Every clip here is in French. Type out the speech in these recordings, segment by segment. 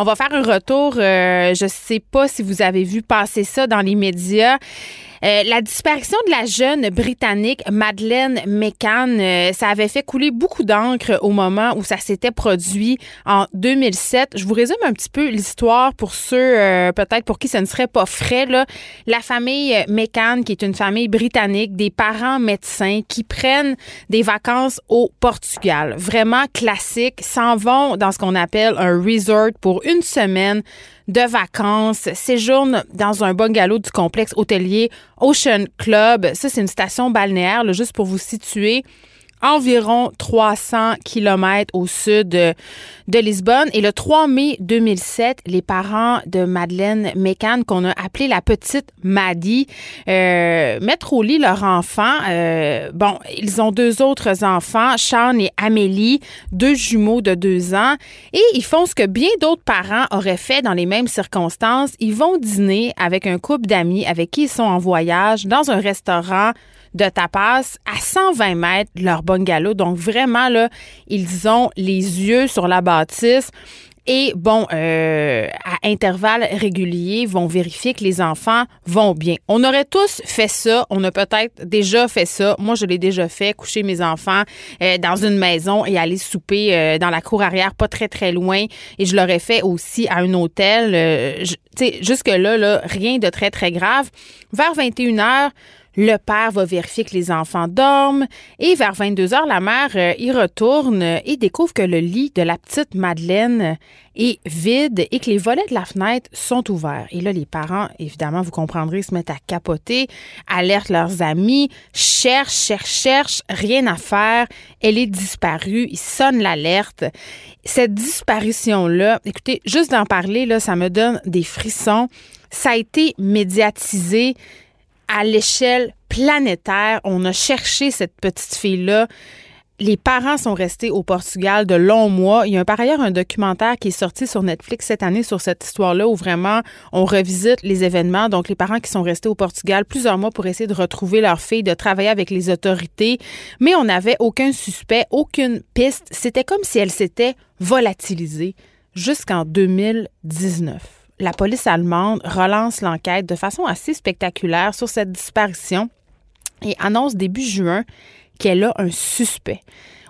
On va faire un retour. Euh, je sais pas si vous avez vu passer ça dans les médias. Euh, la disparition de la jeune Britannique Madeleine McCann, euh, ça avait fait couler beaucoup d'encre au moment où ça s'était produit en 2007. Je vous résume un petit peu l'histoire pour ceux peut-être pour qui ce ne serait pas frais. Là. La famille McCann, qui est une famille britannique, des parents médecins qui prennent des vacances au Portugal, vraiment classique, s'en vont dans ce qu'on appelle un resort pour une semaine de vacances, séjourne dans un bungalow du complexe hôtelier Ocean Club. Ça, c'est une station balnéaire, juste pour vous situer environ 300 kilomètres au sud de Lisbonne. Et le 3 mai 2007, les parents de Madeleine Mécan, qu'on a appelé la petite Maddy, euh, mettent au lit leur enfant. Euh, bon, ils ont deux autres enfants, Sean et Amélie, deux jumeaux de deux ans. Et ils font ce que bien d'autres parents auraient fait dans les mêmes circonstances. Ils vont dîner avec un couple d'amis avec qui ils sont en voyage dans un restaurant de tapas à 120 mètres de leur bungalow. Donc vraiment, là, ils ont les yeux sur la bâtisse. Et bon, euh, à intervalles réguliers, vont vérifier que les enfants vont bien. On aurait tous fait ça. On a peut-être déjà fait ça. Moi, je l'ai déjà fait, coucher mes enfants euh, dans une maison et aller souper euh, dans la cour arrière, pas très très loin. Et je l'aurais fait aussi à un hôtel. tu sais, jusque là, rien de très très grave. Vers 21 h le père va vérifier que les enfants dorment et vers 22 heures, la mère euh, y retourne et découvre que le lit de la petite Madeleine est vide et que les volets de la fenêtre sont ouverts. Et là, les parents, évidemment, vous comprendrez, se mettent à capoter, alertent leurs amis, cherchent, cherchent, cherchent, rien à faire. Elle est disparue. Ils sonnent l'alerte. Cette disparition-là, écoutez, juste d'en parler, là, ça me donne des frissons. Ça a été médiatisé à l'échelle planétaire. On a cherché cette petite fille-là. Les parents sont restés au Portugal de longs mois. Il y a par ailleurs un documentaire qui est sorti sur Netflix cette année sur cette histoire-là où vraiment on revisite les événements. Donc les parents qui sont restés au Portugal plusieurs mois pour essayer de retrouver leur fille, de travailler avec les autorités, mais on n'avait aucun suspect, aucune piste. C'était comme si elle s'était volatilisée jusqu'en 2019 la police allemande relance l'enquête de façon assez spectaculaire sur cette disparition et annonce début juin qu'elle a un suspect.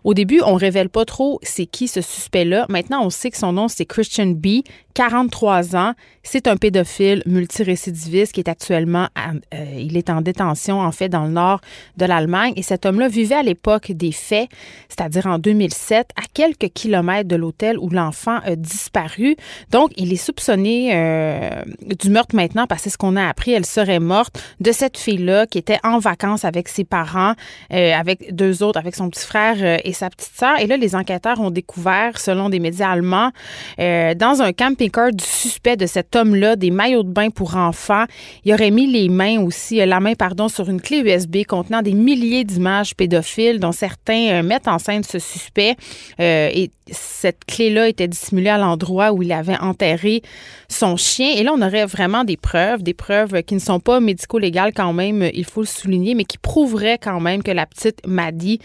Au début, on révèle pas trop c'est qui ce suspect-là. Maintenant, on sait que son nom, c'est Christian B., 43 ans. C'est un pédophile multirécidiviste qui est actuellement, euh, il est en détention, en fait, dans le nord de l'Allemagne. Et cet homme-là vivait à l'époque des faits, c'est-à-dire en 2007, à quelques kilomètres de l'hôtel où l'enfant a disparu. Donc, il est soupçonné euh, du meurtre maintenant parce que ce qu'on a appris. Elle serait morte de cette fille-là qui était en vacances avec ses parents, euh, avec deux autres, avec son petit frère et sa petite sœur. Et là, les enquêteurs ont découvert, selon des médias allemands, dans un camping du suspect de cet homme-là des maillots de bain pour enfants. Il aurait mis les mains aussi, euh, la main, pardon, sur une clé USB contenant des milliers d'images pédophiles dont certains euh, mettent en scène ce suspect. Euh, et cette clé-là était dissimulée à l'endroit où il avait enterré son chien. Et là, on aurait vraiment des preuves, des preuves qui ne sont pas médico-légales quand même, il faut le souligner, mais qui prouveraient quand même que la petite Maddy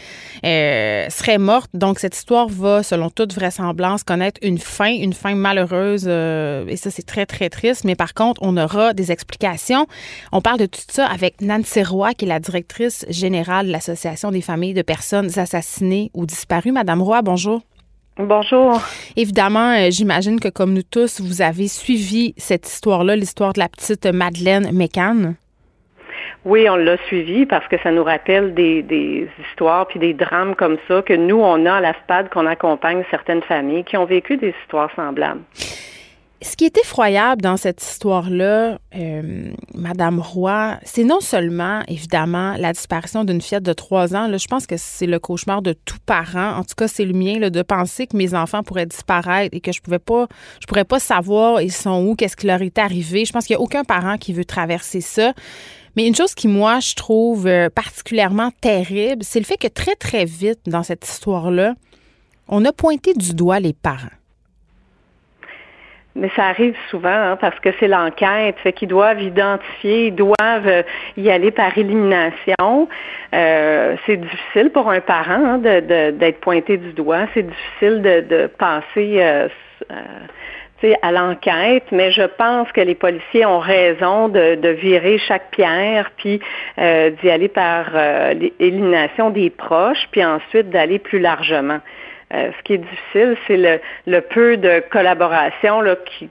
serait morte. Donc, cette histoire va, selon toute vraisemblance, connaître une fin, une fin malheureuse euh, et ça, c'est très, très triste. Mais par contre, on aura des explications. On parle de tout ça avec Nancy Roy, qui est la directrice générale de l'Association des familles de personnes assassinées ou disparues. Madame Roy, bonjour. Bonjour. Évidemment, euh, j'imagine que comme nous tous, vous avez suivi cette histoire-là, l'histoire de la petite Madeleine Mécan. Oui, on l'a suivi parce que ça nous rappelle des, histoires puis des drames comme ça que nous, on a à la SPAD, qu'on accompagne certaines familles qui ont vécu des histoires semblables. Ce qui est effroyable dans cette histoire-là, euh, Madame Roy, c'est non seulement, évidemment, la disparition d'une fillette de trois ans. Là, je pense que c'est le cauchemar de tout parent. En tout cas, c'est le mien de penser que mes enfants pourraient disparaître et que je pouvais pas, je pourrais pas savoir ils sont où, qu'est-ce qui leur est arrivé. Je pense qu'il n'y a aucun parent qui veut traverser ça. Mais une chose qui, moi, je trouve euh, particulièrement terrible, c'est le fait que très, très vite, dans cette histoire-là, on a pointé du doigt les parents. Mais ça arrive souvent hein, parce que c'est l'enquête, fait qu'ils doivent identifier, ils doivent euh, y aller par élimination. Euh, c'est difficile pour un parent hein, d'être pointé du doigt. C'est difficile de, passer euh, à l'enquête, mais je pense que les policiers ont raison de, virer chaque pierre, puis euh, d'y aller par euh, l'élimination des proches, puis ensuite d'aller plus largement. Euh, ce qui est difficile, c'est le, peu de collaboration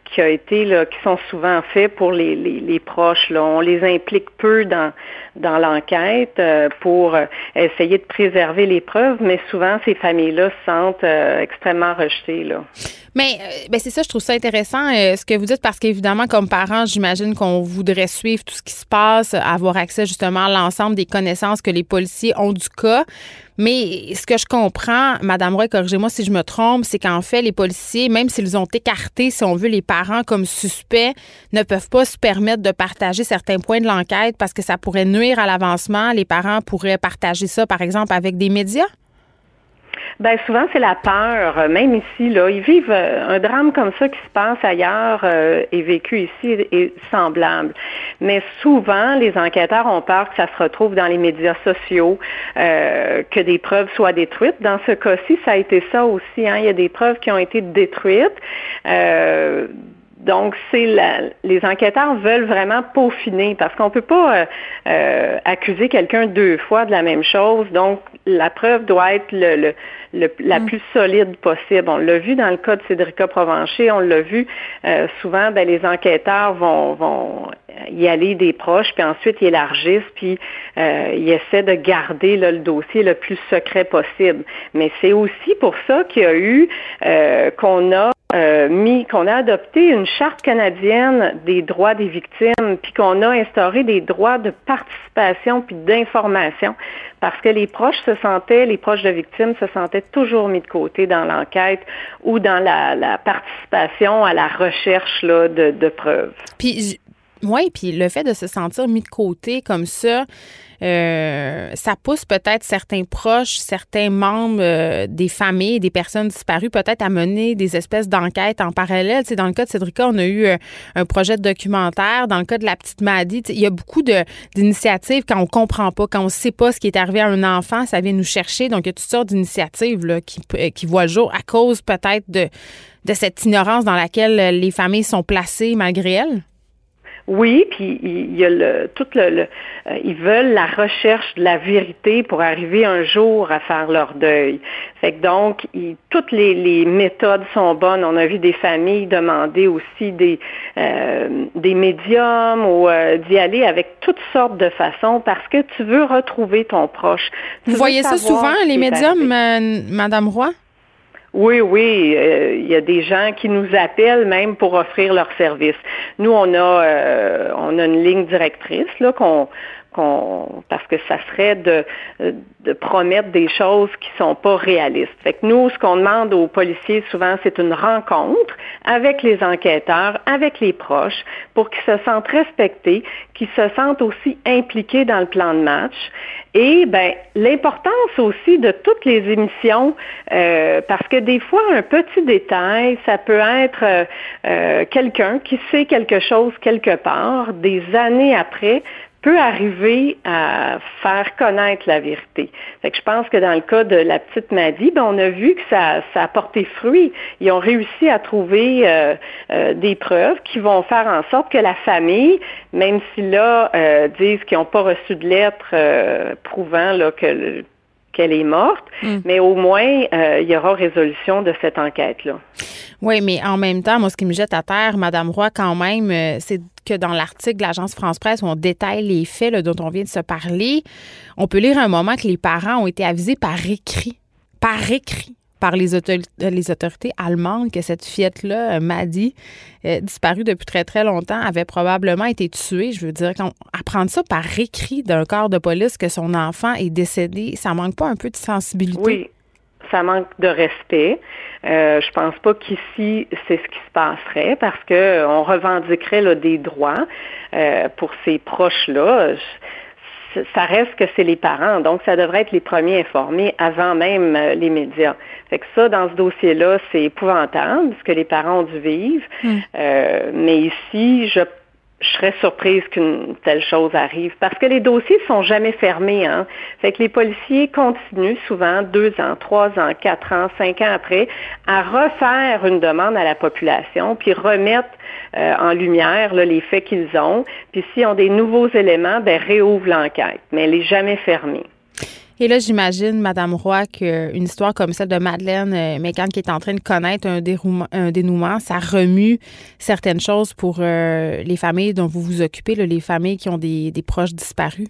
qui, a été, qui sont souvent faits pour les, proches. On les implique peu dans, dans l'enquête euh, pour euh, essayer de préserver les preuves, mais souvent ces familles-là se sentent extrêmement rejetées. Là. Mais ben c'est ça, je trouve ça intéressant ce que vous dites parce qu'évidemment, comme parents, j'imagine qu'on voudrait suivre tout ce qui se passe, avoir accès justement à l'ensemble des connaissances que les policiers ont du cas. Mais ce que je comprends, Madame Roy, corrigez-moi si je me trompe, c'est qu'en fait, les policiers, même s'ils ont écarté, si on veut, les parents comme suspects, ne peuvent pas se permettre de partager certains points de l'enquête parce que ça pourrait nuire à l'avancement. Les parents pourraient partager ça, par exemple, avec des médias? Ben souvent c'est la peur. Même ici, là, ils vivent euh, un drame comme ça qui se passe ailleurs euh, et vécu ici est semblable. Mais souvent, les enquêteurs ont peur que ça se retrouve dans les médias sociaux, euh, que des preuves soient détruites. Dans ce cas-ci, ça a été ça aussi. Hein. Il y a des preuves qui ont été détruites. Donc, c'est les enquêteurs veulent vraiment peaufiner parce qu'on ne peut pas euh, euh, accuser quelqu'un deux fois de la même chose. Donc, la preuve doit être le, la mm. plus solide possible. On l'a vu dans le cas de Cédrica Provencher, on l'a vu euh, souvent, ben, les enquêteurs vont, vont y aller des proches, puis ensuite ils élargissent, puis ils essaient de garder le dossier le plus secret possible. Mais c'est aussi pour ça qu'il y a eu qu'on a euh, mis, qu'on a adopté une charte canadienne des droits des victimes, puis qu'on a instauré des droits de participation puis d'information, parce que les proches se sentaient, les proches de victimes se sentaient toujours mis de côté dans l'enquête ou dans la, participation à la recherche là, de, de preuves. Puis, oui, puis le fait de se sentir mis de côté comme ça, euh, ça pousse peut-être certains proches, certains membres euh, des familles, des personnes disparues, peut-être à mener des espèces d'enquêtes en parallèle. dans le cas de Cédrica, on a eu euh, un projet de documentaire. Dans le cas de la petite Maddy, il y a beaucoup d'initiatives quand on comprend pas, quand on sait pas ce qui est arrivé à un enfant, ça vient nous chercher. Donc, il y a toutes sortes d'initiatives qui, qui voient le jour à cause peut-être de, de cette ignorance dans laquelle les familles sont placées malgré elles. Oui, puis il y a le, tout le, euh, ils veulent la recherche de la vérité pour arriver un jour à faire leur deuil. Fait que donc, toutes les, méthodes sont bonnes. On a vu des familles demander aussi des euh, des médiums ou euh, d'y aller avec toutes sortes de façons parce que tu veux retrouver ton proche. Vous voyez ça souvent, les médiums, Madame Roy? Oui, oui, euh, il y a des gens qui nous appellent même pour offrir leurs services. Nous, on a, euh, on a une ligne directrice là qu'on parce que ça serait de, de promettre des choses qui sont pas réalistes. Fait que nous, ce qu'on demande aux policiers souvent, c'est une rencontre avec les enquêteurs, avec les proches, pour qu'ils se sentent respectés, qu'ils se sentent aussi impliqués dans le plan de match. Et ben l'importance aussi de toutes les émissions, euh, parce que des fois un petit détail, ça peut être euh, euh, quelqu'un qui sait quelque chose quelque part des années après peut arriver à faire connaître la vérité. Fait que je pense que dans le cas de la petite Maddy, ben, on a vu que ça, ça a porté fruit. Ils ont réussi à trouver euh, euh, des preuves qui vont faire en sorte que la famille, même si là euh, disent qu'ils n'ont pas reçu de lettre prouvant là, que qu'elle est morte, mm. mais au moins, il y aura résolution de cette enquête-là. Oui, mais en même temps, moi, ce qui me jette à terre, Madame Roy, quand même, euh, c'est que dans l'article de l'agence France-Presse où on détaille les faits dont on vient de se parler, on peut lire un moment que les parents ont été avisés par écrit, par écrit, par les, autorités allemandes que cette fillette-là, euh, Maddy, euh, disparue depuis très, très longtemps, avait probablement été tuée. Je veux dire, quand apprendre ça par écrit d'un corps de police que son enfant est décédé, ça manque pas un peu de sensibilité? Oui, ça manque de respect. Euh, je pense pas qu'ici c'est ce qui se passerait parce que on revendiquerait là, des droits pour ces proches-là. Ça reste que c'est les parents, donc ça devrait être les premiers informés avant même euh, les médias. Fait que ça, dans ce dossier-là, c'est épouvantable ce que les parents ont dû vivre. Hmm. Euh, mais ici, je je serais surprise qu'une telle chose arrive parce que les dossiers sont jamais fermés. Hein. Fait que les policiers continuent souvent deux ans, trois ans, quatre ans, cinq ans après à refaire une demande à la population puis remettre euh, en lumière les faits qu'ils ont. Puis s'ils ont des nouveaux éléments, ben réouvre l'enquête, mais elle n'est jamais fermée. Et là, j'imagine, Madame Roy, qu'une histoire comme celle de Madeleine euh, Mécan qui est en train de connaître un, un dénouement, ça remue certaines choses pour euh, les familles dont vous vous occupez, les familles qui ont des proches disparus.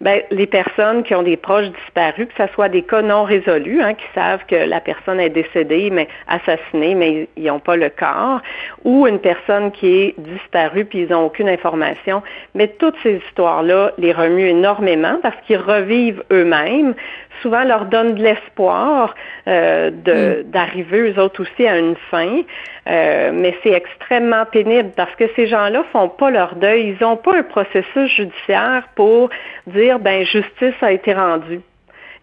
Ben, les personnes qui ont des proches disparus, que ce soit des cas non résolus, hein, qui savent que la personne est décédée, mais assassinée, mais ils n'ont pas le corps, ou une personne qui est disparue puis ils n'ont aucune information. Mais toutes ces histoires-là les remuent énormément parce qu'ils revivent eux-mêmes souvent leur donnent de l'espoir euh, mm. d'arriver eux autres aussi à une fin. Euh, mais c'est extrêmement pénible parce que ces gens-là font pas leur deuil. Ils n'ont pas un processus judiciaire pour dire ben justice a été rendue.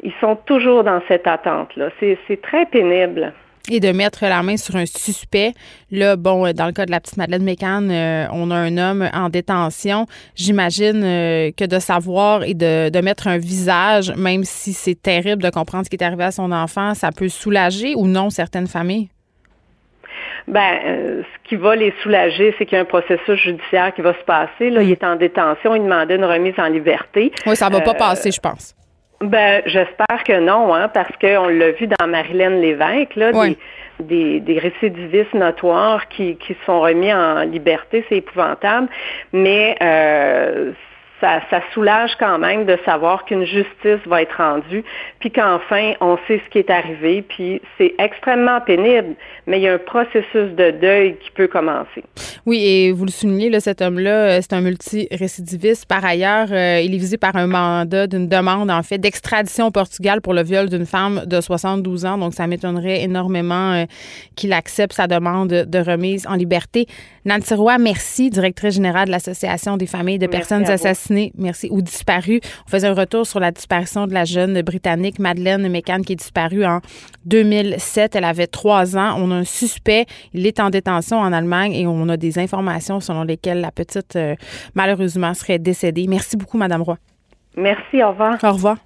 Ils sont toujours dans cette attente-là. C'est très pénible et de mettre la main sur un suspect. Là, bon, dans le cas de la petite Madeleine Mécan, euh, on a un homme en détention. J'imagine que de savoir et de, de, mettre un visage, même si c'est terrible de comprendre ce qui est arrivé à son enfant, ça peut soulager ou non certaines familles? Ben, euh, ce qui va les soulager, c'est qu'il y a un processus judiciaire qui va se passer. Là, il est en détention, il demandait une remise en liberté. Oui, ça va pas euh, passer, je pense. Ben, j'espère que non, hein, parce qu'on l'a vu dans Marilyn Lévesque, là, des, des, récidivistes notoires qui, qui sont remis en liberté, c'est épouvantable. Mais euh, ça, soulage quand même de savoir qu'une justice va être rendue, puis qu'enfin, on sait ce qui est arrivé, puis c'est extrêmement pénible, mais il y a un processus de deuil qui peut commencer. Oui, et vous le soulignez, là, cet homme-là, euh, c'est un multirécidiviste. Par ailleurs, euh, il est visé par un mandat d'une demande, en fait, d'extradition au Portugal pour le viol d'une femme de 72 ans, donc ça m'étonnerait énormément euh, qu'il accepte sa demande de remise en liberté. Nancy Roy, merci, directrice générale de l'Association des familles de personnes assassinées, merci, ou disparues. On faisait un retour sur la disparition de la jeune britannique Madeleine McCann qui est disparue en 2007. Elle avait trois ans. On a un suspect. Il est en détention en Allemagne et on a des informations selon lesquelles la petite, euh, malheureusement, serait décédée. Merci beaucoup, Madame Roy. Merci, au revoir. Au revoir.